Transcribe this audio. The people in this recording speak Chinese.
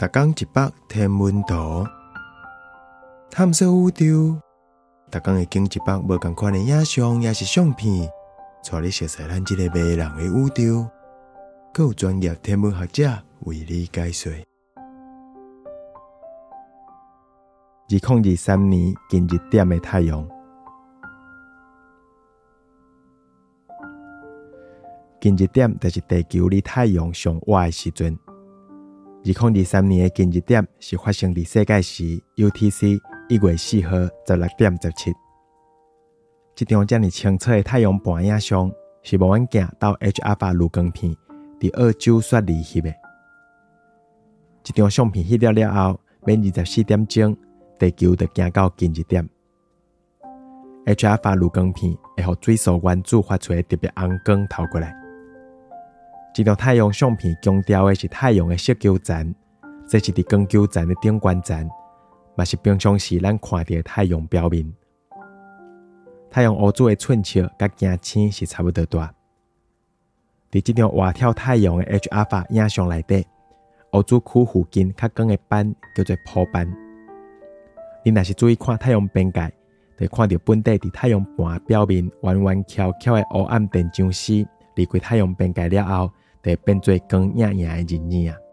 逐工一百天文图，探索宇宙。逐工会经一百无共款的影像，也是相片，带你熟悉咱即个迷人的宇宙。更有专业天文学者为你解说。二零二三年近日点的太阳，近日点就是地球离太阳上晚的时阵。二零二三年的近日点是发生伫世界时 UTC 一月四号十六点十七。这张遮尔清澈的太阳半影像，是望远镜到 H 阿法路光片伫澳洲雪离翕的。这张相片翕了了后，每二十四点钟，地球就行到近日点。H 阿法路光片会互水素原子发出的特别红光透过来。这张太阳相片强调的是太阳的色球层，这是伫光球层的顶端层，嘛是平常时咱看到的太阳表面。太阳乌珠的寸尺甲镜星是差不多大。伫这张活跳太阳的 H 阿法影像内底，乌珠区附近较光的斑叫做坡斑。你若是注意看太阳边界，就会看到本地伫太阳盘表面弯弯翘翘的乌暗电浆丝，离开太阳边界了后。会变做光影影的人影！